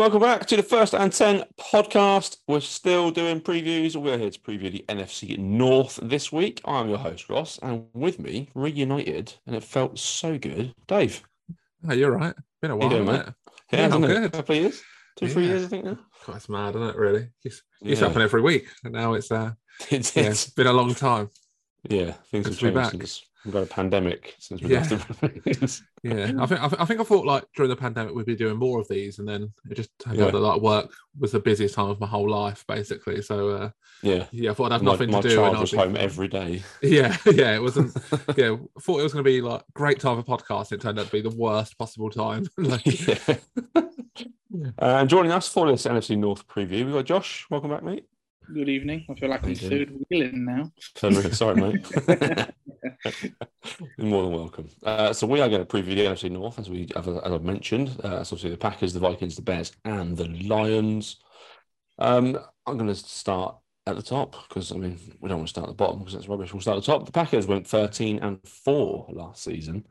Welcome back to the first and 10 podcast. We're still doing previews. We're here to preview the NFC North this week. I'm your host, Ross, and with me, reunited, and it felt so good. Dave. Oh, you're right. Been a while, doing, mate? it? Yeah, I'm it? good. A couple of years? Two, three years, I think now. God, it's mad, isn't it? Really, used, used to Yeah. happen every week, and now it's uh, It's, yeah, it's been a long time. Yeah, things have changed back. since we've got a pandemic since we Yeah. last. Yeah, I think I, think- I think I thought like during the pandemic we'd be doing more of these, and then it just turned Yeah. out that like work was the busiest time of my whole life, basically. So uh, Yeah. yeah, I thought I'd have My, nothing my to do. child and I'd was be- home every day. Yeah, yeah, it wasn't. yeah, I thought it was going to be like great time for podcast. It turned out to be the worst possible time. like, yeah. Uh, and joining us for this NFC North preview, we've got Josh. Welcome back, mate. Good evening. I feel like I'm third wheeling now. Sorry, mate. You're more than welcome. Uh, so we are going to preview the NFC North, as we as I've mentioned. Uh, so obviously the Packers, the Vikings, the Bears, and the Lions. Um, I'm going to start at the top because I mean we don't want to start at the bottom because that's rubbish. We'll start at the top. The Packers went 13 and four last season.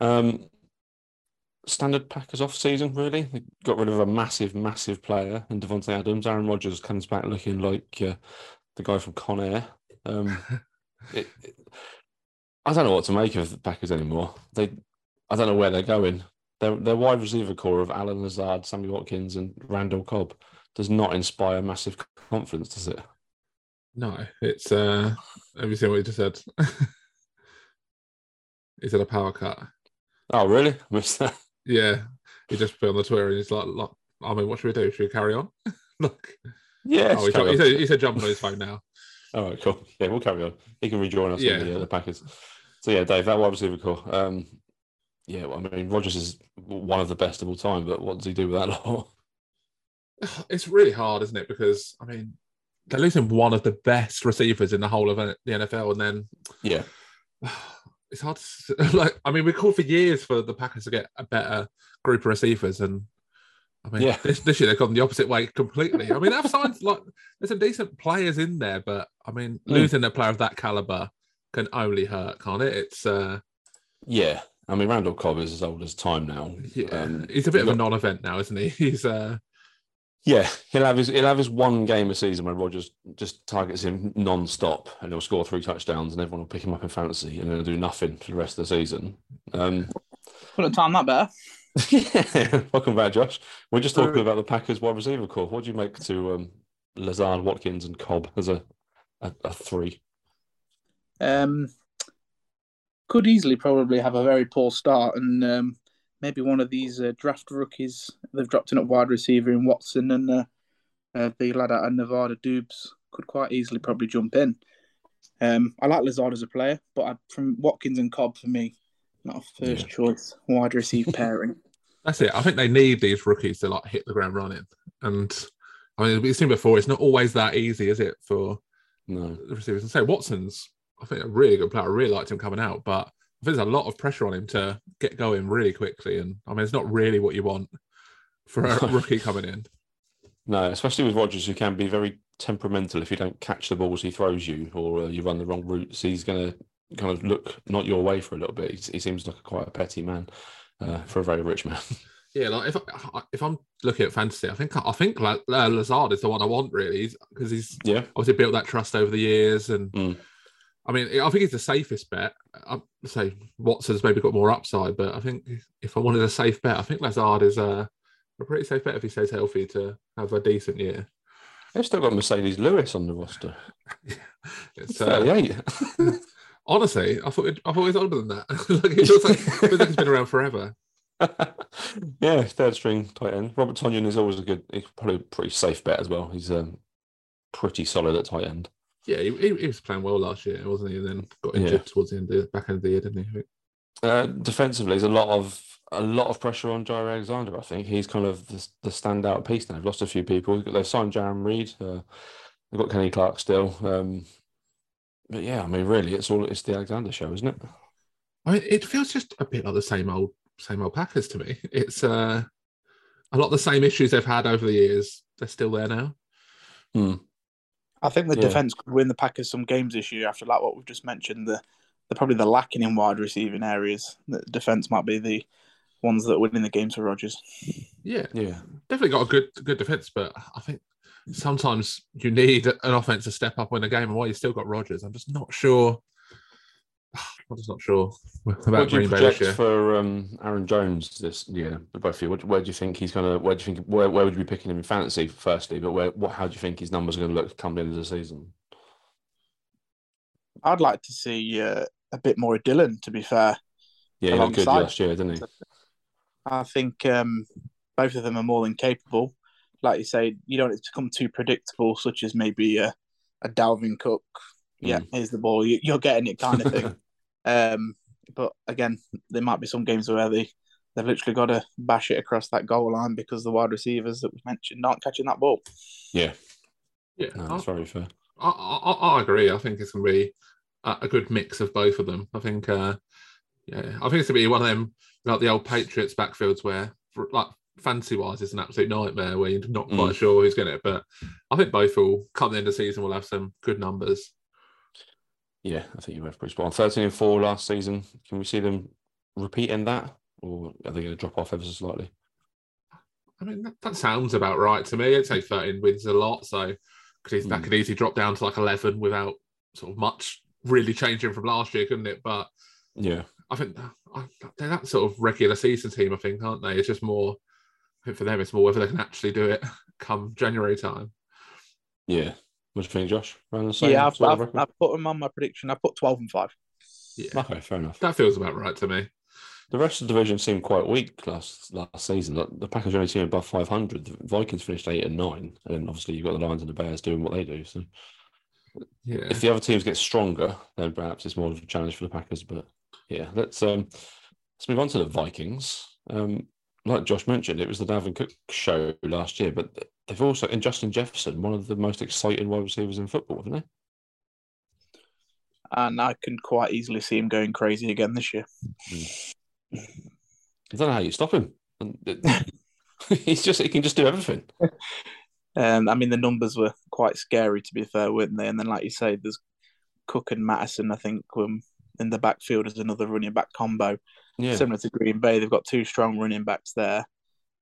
Um, standard Packers off season, really. They got rid of a massive, massive player in Davante Adams. Aaron Rodgers comes back looking like uh, the guy from Con Air. Um, it, it- I don't know what to make of the Packers anymore. They, I don't know where they're going. Their their wide receiver core of Allen Lazard, Sammy Watkins, and Randall Cobb does not inspire massive confidence, does it? no, it's uh, have you seen what he just said? he said a power cut. Oh, really? I missed that. Yeah, he just put on the Twitter and he's like, like I mean, what should we do? Should we carry on? Look, Yeah. oh, he, carry he, on. said, he jump on his phone now. All right, cool. Yeah, we'll carry on. He can rejoin us Yeah. in the, uh, the Packers. So yeah, Dave, that wide receiver core. Um, yeah, well, I mean, Rodgers is one of the best of all time, but what does he do with that lot? It's really hard, isn't it? Because I mean, they're losing one of the best receivers in the whole of the NFL, and then Yeah, it's hard. To, like, I mean, we called for years for the Packers to get a better group of receivers, and I mean, Yeah. this, this year they've gone the opposite way completely. I mean, they've signed like there's some decent players in there, but I mean, Mm. losing a player of that caliber can only hurt, can't it? It's uh, yeah. I mean, Randall Cobb is as old as time now. yeah, Um, he's a bit of a non-event now, isn't he? He's uh, Yeah, he'll have his he'll have his one game a season where Rodgers just targets him non-stop and he'll score three touchdowns and everyone will pick him up in fantasy and then he'll do nothing for the rest of the season. Um, Couldn't time that better. yeah, welcome back, Josh. We're just talking about the Packers wide receiver core. What do you make to um, Lazard, Watkins, and Cobb as a a, a three? Um, could easily probably have a very poor start, and um, maybe one of these uh, draft rookies they've dropped in at wide receiver in Watson and uh, uh, the lad out of Nevada Doubs could quite easily probably jump in. Um, I like Lazard as a player, but I, from Watkins and Cobb for me, not a first Yeah. choice wide receiver pairing. That's it. I think they need these rookies to like hit the ground running. And I mean, we've seen before, it's not always that easy, is it, for No. the receivers? And say Watson's, I think, a really good player. I really liked him coming out, but I think there's a lot of pressure on him to get going really quickly. And I mean, it's not really what you want for a rookie coming in. No, especially with Rodgers, who can be very temperamental if you don't catch the balls he throws you or uh, you run the wrong routes. He's going to kind of look not your way for a little bit. He, he seems like a quite a petty man uh, for a very rich man. Yeah, like if I, if I'm looking at fantasy, I think I think uh, Lazard is the one I want really, because he's yeah, obviously built that trust over the years and Mm. I mean I think it's the safest bet. I'd say Watson's maybe got more upside, but I think if I wanted a safe bet, I think Lazard is a, a pretty safe bet if he stays healthy to have a decent year. they've still got Marcedes Lewis on the roster. It's uh, 38. honestly, I thought it, I thought he was older than that. like, it feels like, like he's been around forever. yeah, third string tight end. Robert Tonyan is always a good, he's probably a pretty safe bet as well. He's um, pretty solid at tight end. Yeah, he, he, was playing well last year, wasn't he? And then got injured Yeah. towards the end of the back end of the year, didn't he? Uh, defensively, there's a lot of a lot of pressure on Jaire Alexander. I think he's kind of the, the standout piece now. They've lost a few people. They've signed Jarran Reed. Uh, they've got Kenny Clark still. Um, but yeah, I mean, really, it's all it's the Alexander show, isn't it? I mean, it feels just a bit like the same old, same old Packers to me. It's uh, a lot of the same issues they've had over the years. They're still there now. I think the Yeah. defense could win the Packers some games this year after like what we've just mentioned. The they're probably the lacking in wide receiving areas. The defense might be the ones that are winning the games for Rodgers. Yeah, Yeah. definitely got a good good defense, but I think sometimes you need an offense to step up when a game, and while you still got Rodgers. I'm just not sure. I'm just not sure about What do you Green project year. for um, Aaron Jones this year? Both of you. What, where do you think he's gonna? Where do you think? Where, where would you be picking him in fantasy? Firstly, but where? What? How do you think his numbers are going to look come the end of the season? I'd like to see uh, a bit more of Dillon. To be fair, Yeah, he looked good last year, didn't he? I think um, both of them are more than capable. Like you say, you don't want it to become too predictable, such as maybe a, a Dalvin Cook. Yeah, here's the ball. You're getting it, kind of thing. um, but again, there might be some games where they they've literally got to bash it across that goal line because the wide receivers that we mentioned aren't catching that ball. yeah, Yeah, no, I, very fair. I, I, I agree. I think it's going to be a, a good mix of both of them. I think, uh, yeah, I think it's going to be one of them like the old Patriots backfields where, for, like fancy wise, it's an absolute nightmare where you're not quite Mm. sure who's getting it. But I think both will come the end of the season. will have some good numbers. Yeah, I think you were pretty spot on. Thirteen and four last season. Can we see them repeating that, or are they going to drop off ever so slightly? I mean, that, that sounds about right to me. I'd say 13 wins a lot, so could eas- that Mm. could easily drop down to like 11 without sort of much really changing from last year, couldn't it? But Yeah, I think they're that sort of regular season team, I think, aren't they? It's just more, I think for them, it's more whether they can actually do it come January time. yeah. What do you think, Josh? Around the same yeah, I've, I've. I've put them on my prediction. I put twelve and five. Yeah, Okay, fair enough. that feels about right to me. The rest of the division seemed quite weak last last season. Like, The Packers only team above 500. The Vikings finished eight and nine, and then obviously you've got the Lions and the Bears doing what they do. So Yeah. if the other teams get stronger, then perhaps it's more of a challenge for the Packers. But yeah, let's um let's move on to the Vikings. Um, like Josh mentioned, it was the Dalvin Cook show last year, but they've also in Justin Jefferson, one of the most exciting wide receivers in football, haven't they? And I can quite easily see him going crazy again this year. I don't know how you stop him. He's just he can just do everything. Um, I mean, the numbers were quite scary, to be fair, weren't they? And then, like you say, there's Cook and Madison, I think, um, in the backfield is another running back combo. Yeah. Similar to Green Bay, they've got two strong running backs there.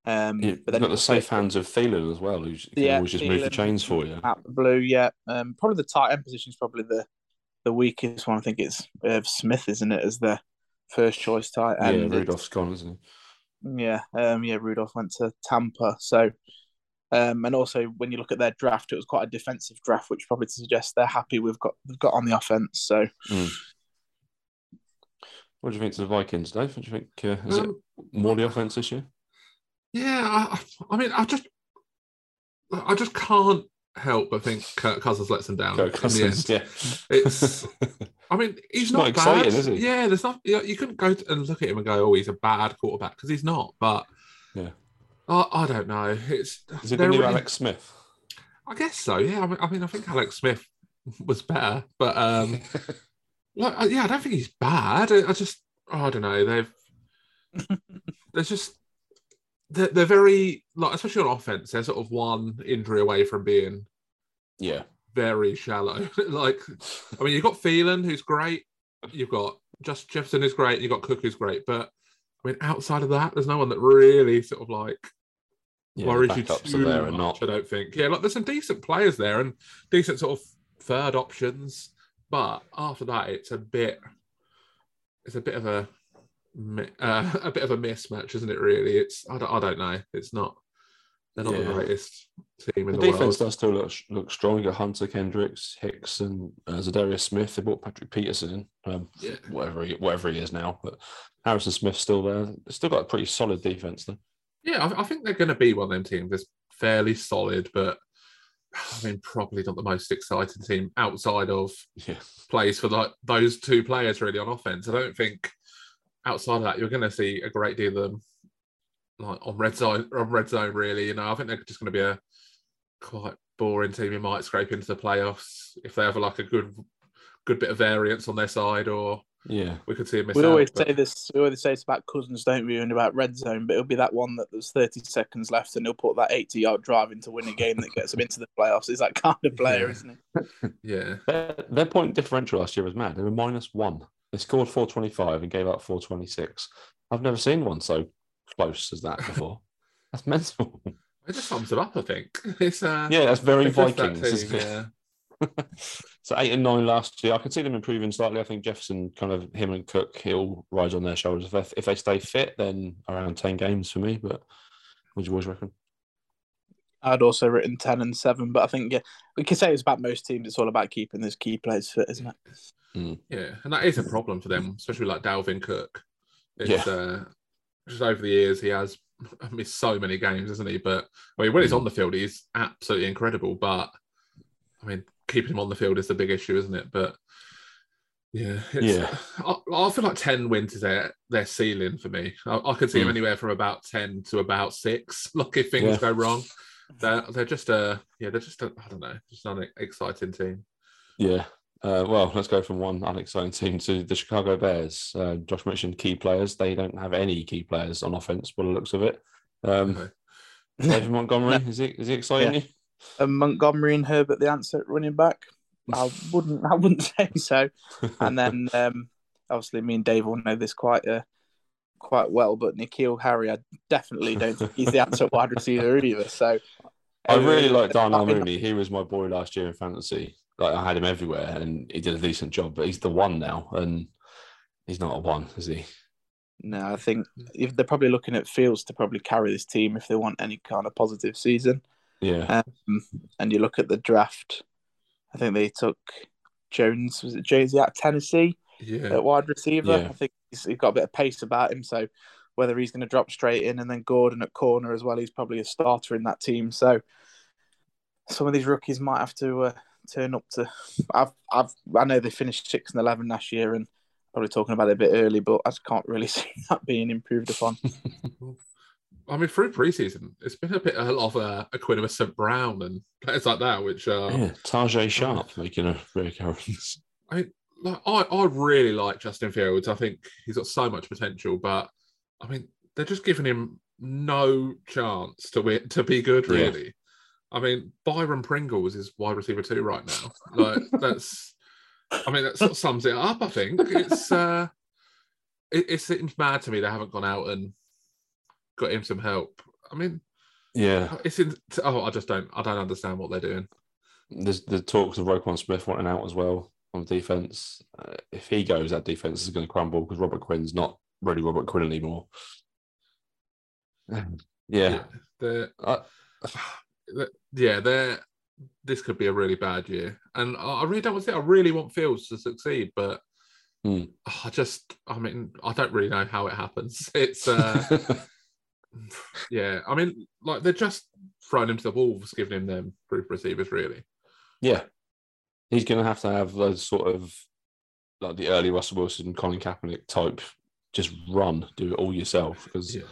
Um, Yeah, but they've got the safe hands of Thielen as well, who can Yeah, always just move the chains for you. Out the blue, yeah. Um, probably the tight end position is probably the the weakest one. I think it's uh, Smith, isn't it, as the first choice tight Yeah, end? Rudolph's gone, isn't he? Yeah, um, yeah. Rudolph went to Tampa, so um, and also when you look at their draft, it was quite a defensive draft, which probably suggests they're happy with got they've got on the offense. So? Mm. What do you think to the Vikings, Dave? What do you think? Uh, is Um, it more the offense this year? Yeah, I, I mean, I just, I just can't help but think Kirk Cousins lets him down. Kirk in the Cousins, end. yeah. It's- I mean, he's not, not exciting, bad. is he? Yeah, there's not. You, know, you couldn't go to, and look at him and go, "Oh, he's a bad quarterback," because he's not. But Yeah. I, I don't know. It's Is it they're the new really- Alex Smith? I guess so. Yeah. I mean, I mean, I think Alex Smith was better, but um, like, uh, yeah, I don't think he's bad. I, I just, oh, I don't know. They've, there's just, they're, they're very like, especially on offense. They're sort of one injury away from being yeah. very shallow. like, I mean, you've got Thielen, who's great. You've got just Jefferson, who's great. You've got Cook, who's great. But I mean, outside of that, there's no one that really sort of like Yeah, worries you too are there much, not. I don't think. Yeah, like there's some decent players there and decent sort of third options, but after that, it's a bit, it's a bit of a, uh, a bit of a mismatch, isn't it? Really, it's I don't, I don't know. It's not. They're not Yeah. the greatest team in The the, defense world. does still look look strong. You got Hunter Kendricks, Hicks, and uh, Za'Darius Smith. They brought Patrick Peterson in, um, Yeah. whatever he, whatever he is now. But Harrison Smith's still there. They've still got a pretty solid defense though. Yeah, I, I think they're going to be one of them teams that's fairly solid, but I mean, probably not the most exciting team outside of Yeah, plays for like those two players really on offense. I don't think outside of that you're going to see a great deal of them like on red zone. On red zone, really, you know, I think they're just going to be a quite boring team. who might scrape into the playoffs if they have like a good good bit of variance on their side, or yeah, we could see a miss. we out, always but- say this. We always say it's about Cousins, don't we? And about red zone, but it'll be that one that there's 30 seconds left, and he'll put that 80 yard drive in to win a game that gets him into the playoffs. He's that kind of player, Yeah. isn't he? yeah, their, their point differential last year was mad. They were minus one. They scored four twenty five and gave up four twenty six. I've never seen one so close as that before. That's mental. It just sums them up, I think. It's uh, Yeah, that's very it's just that Vikings. team, yeah. so eight and nine last year. I can see them improving slightly. I think Jefferson, kind of him and Cook, he'll rise on their shoulders. If they, if they stay fit, then around ten games for me. But what do you boys reckon? I'd also written ten and seven, but I think yeah, we can say it's about most teams. It's all about keeping those key players fit, isn't it? Yeah, and that is a problem for them, especially like Dalvin Cook. It's uh, just over the years he has missed so many games, isn't he? But I mean, when he's on the field, he's absolutely incredible. But I mean, keeping him on the field is the big issue, isn't it? But yeah, Yeah. I, I feel like ten wins is their their ceiling for me. I, I could see them Mm. anywhere from about ten to about six. Like if things Yeah. go wrong, they're they're just a yeah, they're just a I don't know, just an exciting team. Yeah. Uh, well, let's go from one unexciting team to the Chicago Bears. Uh, Josh mentioned key players. They don't have any key players on offense, by the looks of it. Um, Okay. David Montgomery, is he is he exciting Yeah. you? And Montgomery and Herbert the answer at running back. I wouldn't. I wouldn't say so. And then um, obviously, me and Dave will know this quite uh, quite well. But N'Keal Harry, I definitely don't think he's the answer at wide receiver either. So I really uh, like Darnell I Mooney. He was my boy last year in fantasy. Like I had him everywhere, and he did a decent job. But he's the one now, and he's not a one, is he? No, I think if they're probably looking at Fields to probably carry this team if they want any kind of positive season. Yeah, Um, and you look at the draft, I think they took Jones. Was it Jones out of Tennessee Yeah. at wide receiver? Yeah. I think he's, he's got a bit of pace about him. So whether he's going to drop straight in and then Gordon at corner as well, he's probably a starter in that team. So some of these rookies might have to uh, turn up to. I've, I've, I know they finished six and eleven last year, and probably talking about it a bit early, but I just can't really see that being improved upon. I mean, through preseason, it's been a bit of a lot of uh, Equanimeous St. Brown and players like that, which uh, yeah. Tajae Sharpe making a reoccurrence. like I, I really like Justin Fields. I think he's got so much potential, but I mean, they're just giving him no chance to win, to be good. Yeah. Really, I mean, Byron Pringles is wide receiver two right now. Like that's, I mean, that sort of sums it up. I think it's uh, it, it seems mad to me they haven't gone out and got him some help. I mean, Yeah, it's in. Oh, I just don't. I don't understand what they're doing. there's the talks of Roquan Smith wanting out as well on defense. Uh, if he goes, that defense is going to crumble because Robert Quinn's not really Robert Quinn anymore. yeah, they're I- th- yeah, they're this could be a really bad year, and I I really don't want to. say I really want Fields to succeed, but Hmm. I just, I mean, I don't really know how it happens. It's, uh, yeah, I mean, like they're just throwing him to the wolves, giving him them group receivers, really. yeah, he's going to have to have those sort of like the early Russell Wilson, Colin Kaepernick type. Just run, do it all yourself because Yeah,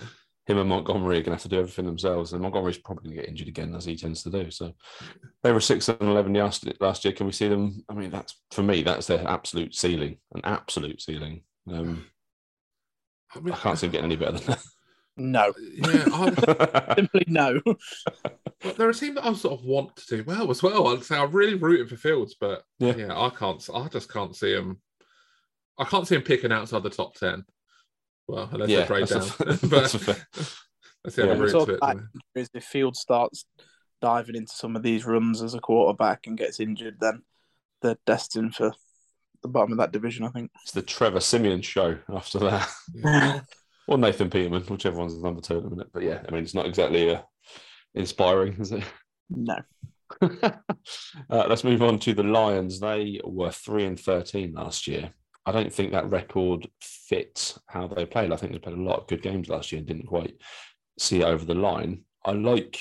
him and Montgomery are going to have to do everything themselves, and Montgomery's probably going to get injured again as he tends to do. So they were six and eleven last last year. Can we see them? I mean, that's for me. That's their absolute ceiling, an absolute ceiling. Um, I mean, I can't see them getting any better than that. No, Yeah, simply no. But they're a team that I sort of want to do well as well. I'd say I'm really rooting for Fields, but Yeah. yeah, I can't. I just can't see him. I can't see him picking outside the top ten. Well, unless yeah, they trade that's down. a- that's that's the Yeah. other route to it. about isn't it? injuries. If Field starts diving into some of these runs as a quarterback and gets injured, then they're destined for the bottom of that division. I think. It's the Trevor Siemian show after that, Yeah. or Nathan Peterman, whichever one's the number two at the minute. But yeah, I mean, it's not exactly uh, inspiring, is it? No. uh, let's move on to the Lions. They were three and thirteen last year. I don't think that record fits how they played. I think they played a lot of good games last year and didn't quite see it over the line. I like,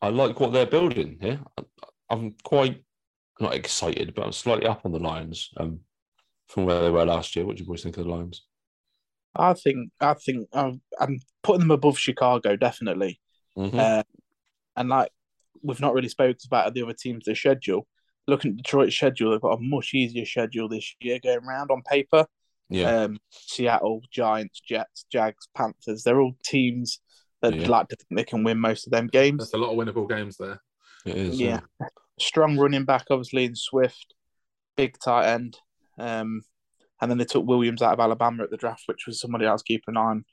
I like what they're building here. I'm quite not excited, but I'm slightly up on the Lions um, from where they were last year. What do you boys think of the Lions? I think. I think. I'm, I'm putting them above Chicago definitely. Mhm. Uh, and like we've not really spoken about the other teams' their schedule. Looking at Detroit's schedule, they've got a much easier schedule this year going around on paper. yeah, Um, Seattle, Giants, Jets, Jags, Panthers. They're all teams that Yeah. like to think they can win most of them games. That's a lot of winnable games there. it is. yeah. Strong running back, obviously, in Swift, big tight end. Um, and then they took Williams out of Alabama at the draft, which was somebody else keeping an eye on.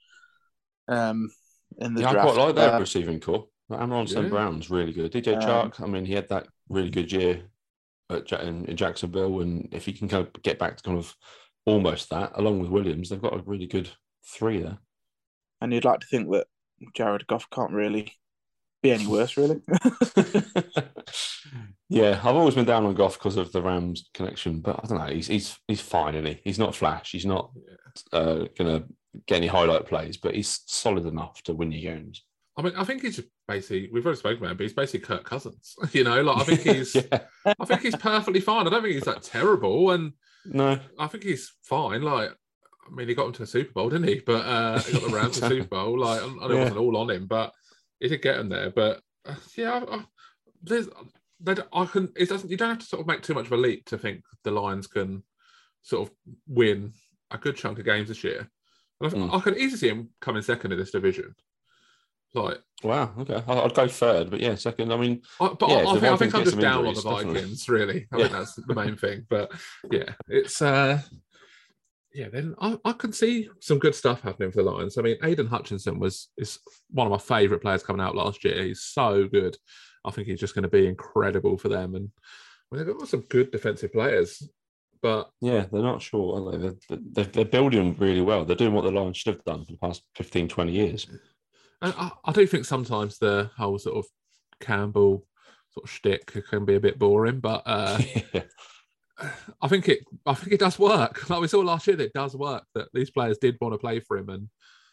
Um, in the yeah, draft. I quite like their Uh, receiving core. Like Amon-Ra St. Yeah. Brown's really good. DJ Um, Chark, I mean, he had that really good year at in, in Jacksonville, and if he can kind of get back to kind of almost that, along with Williams, they've got a really good three there. and you'd like to think that Jared Goff can't really be any worse, really. yeah, I've always been down on Goff because of the Rams connection, but I don't know. He's he's he's fine, isn't he? He's not flash. He's not uh, gonna get any highlight plays, but he's solid enough to win you games. I mean, I think he's basically we've already spoken about him, but he's basically Kirk Cousins. You know, like I think he's yeah. I think he's perfectly fine. I don't think he's that terrible, and No. I think he's fine. Like, I mean, he got him to a Super Bowl, didn't he? But uh, he got the Rams to the Super Bowl. Like, I know it Yeah. wasn't all on him, but he did get him there. But uh, yeah, I, I, there's that I can. It doesn't. You don't have to sort of make too much of a leap to think the Lions can sort of win a good chunk of games this year. And I, Mm. I can easily see him coming second in this division. Like, Wow. Okay. I'd go third, but yeah, second. I mean, I, but Yeah, I, I think, I think I'm just down on the definitely. Vikings. Really, I Yeah. think that's the main thing. But yeah, it's uh, yeah. Then I, I can see some good stuff happening for the Lions. I mean, Aidan Hutchinson was is one of my favourite players coming out last year. He's so good. I think he's just going to be incredible for them. And mean, they've got some good defensive players, but yeah, they're not sure, are they? They're, they're, they're building really well. They're doing what the Lions should have done for the past 15, 20 years. And I, I do think sometimes the whole sort of Campbell sort of shtick can be a bit boring, but uh, yeah. I think it I think it does work. Like we saw last year, that it does work. That these players did want to play for him, and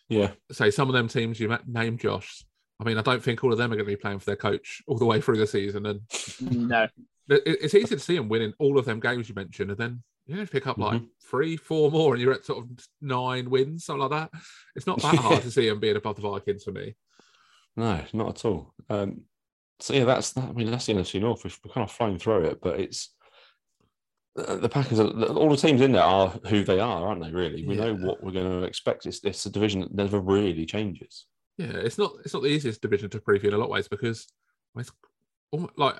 Yeah. say some of them teams you ma- named, Josh. I mean, I don't think all of them are going to be playing for their coach all the way through the season, and no. it- it's easy to see them winning all of them games you mentioned, and then you pick up like three, four more, and you're at sort of nine wins, something like that. It's not that hard to see them being above the Vikings for me. No, not at all. Um, so yeah, that's that. I mean, that's the NFC North. We're kind of flying through it, but it's uh, the Packers. Are, all the teams in there are who they are, aren't they? Really, we know what we're going to expect. It's it's a division that never really changes. Yeah, it's not it's not the easiest division to preview in a lot of ways because it's almo- like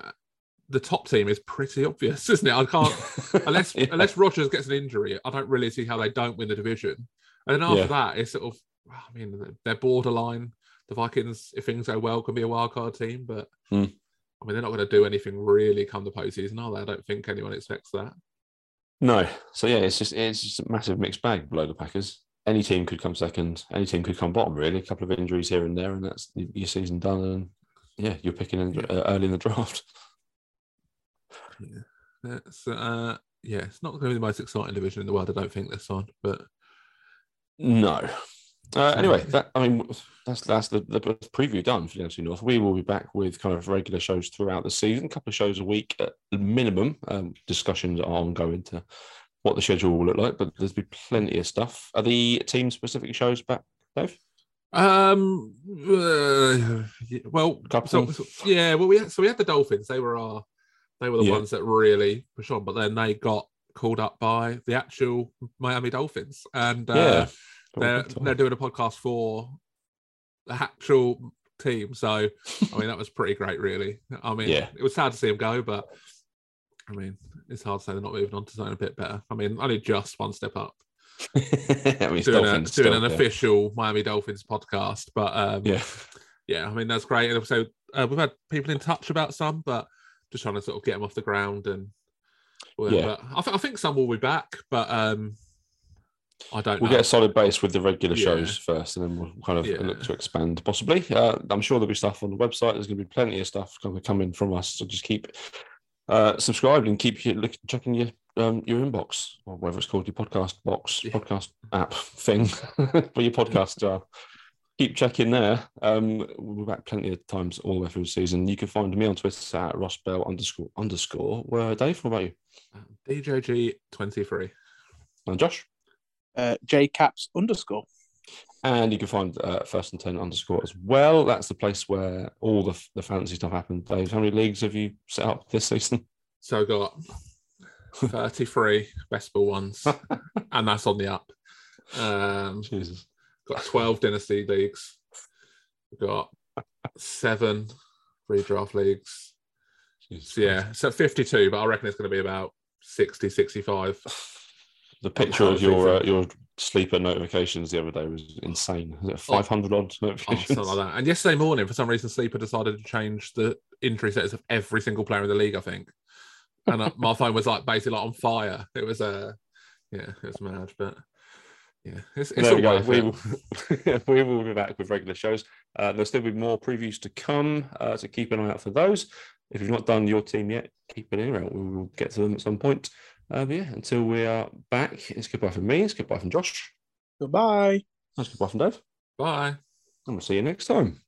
the top team is pretty obvious, isn't it? I can't unless Yeah. unless Rodgers gets an injury, I don't really see how they don't win the division. And then after Yeah. that, it's sort of I mean they're borderline. The Vikings, if things go well, can be a wild card team, but Hmm. I mean they're not going to do anything really come the postseason, are they? I don't think anyone expects that. No, so yeah, it's just it's just a massive mixed bag below the Packers. Any team could come second. Any team could come bottom. Really, a couple of injuries here and there, and that's your season done. And yeah, you're picking in, uh, early in the draft. It's, uh, yeah, it's not going to be the most exciting division in the world, I don't think, this time. But No. Uh, anyway, that I mean, that's that's the, the preview done for the NFC North. We will be back with kind of regular shows throughout the season, a couple of shows a week at minimum. Um, discussions are ongoing to what the schedule will look like, but there's be plenty of stuff. Are the team specific shows back, Dave? Um. uh, well, so, so- yeah. Well, we had, so we had the Dolphins. They were our, they were the Yeah. ones that really pushed on, but then they got called up by the actual Miami Dolphins, and uh, yeah. they're they're doing a podcast for the actual team. So I mean, that was pretty great, really. I mean, Yeah. it was sad to see them go, but I mean, it's hard to say they're not moving on to something a bit better. I mean, only just one step up. I mean, doing, a, doing still, an yeah. official Miami Dolphins podcast. But um, Yeah. yeah, I mean that's great. And so uh, we've had people in touch about some, but just trying to sort of get them off the ground and. Yeah. I, th- I think some will be back, but um, I don't We'll know. get a solid base with the regular Yeah. shows first, and then we'll kind of Yeah. look to expand possibly. Uh, I'm sure there'll be stuff on the website. There's going to be plenty of stuff coming from us. So just keep uh, subscribed and keep look, checking your um, your inbox or whatever it's called, your podcast box, Yeah. podcast app thing for your podcast. Uh, keep checking there. Um, we'll be back plenty of times all the way through the season. You can find me on Twitter at rossbell underscore underscore. Where Dave? What about you? DJG twenty three. And Josh? Uh, JCaps underscore. And you can find uh, first and ten underscore as well. That's the place where all the the fantasy stuff happens. Dave, how many leagues have you set up this season? So I got thirty three best ball ones, and that's on the up. Um, Jesus. Got twelve dynasty leagues. We've got seven redraft leagues. So yeah, so 52, but I reckon it's going to be about 60, 65. The picture of your uh, your sleeper notifications the other day was insane. It 500 odd Oh, notifications? something like that. And yesterday morning, for some reason, Sleeper decided to change the injury status of every single player in the league. I think, and uh, my phone was like basically like on fire. It was uh, yeah, it was mad, but yeah, it's, it's there we go. We will, we will be back with regular shows. Uh, there'll still be more previews to come, uh, so keep an eye out for those. If you've not done your team yet, keep an ear out. We will get to them at some point. Uh, but yeah, until we are back, it's goodbye from me. It's goodbye from Josh. Goodbye. That's goodbye from Dave. Bye. And we'll see you next time.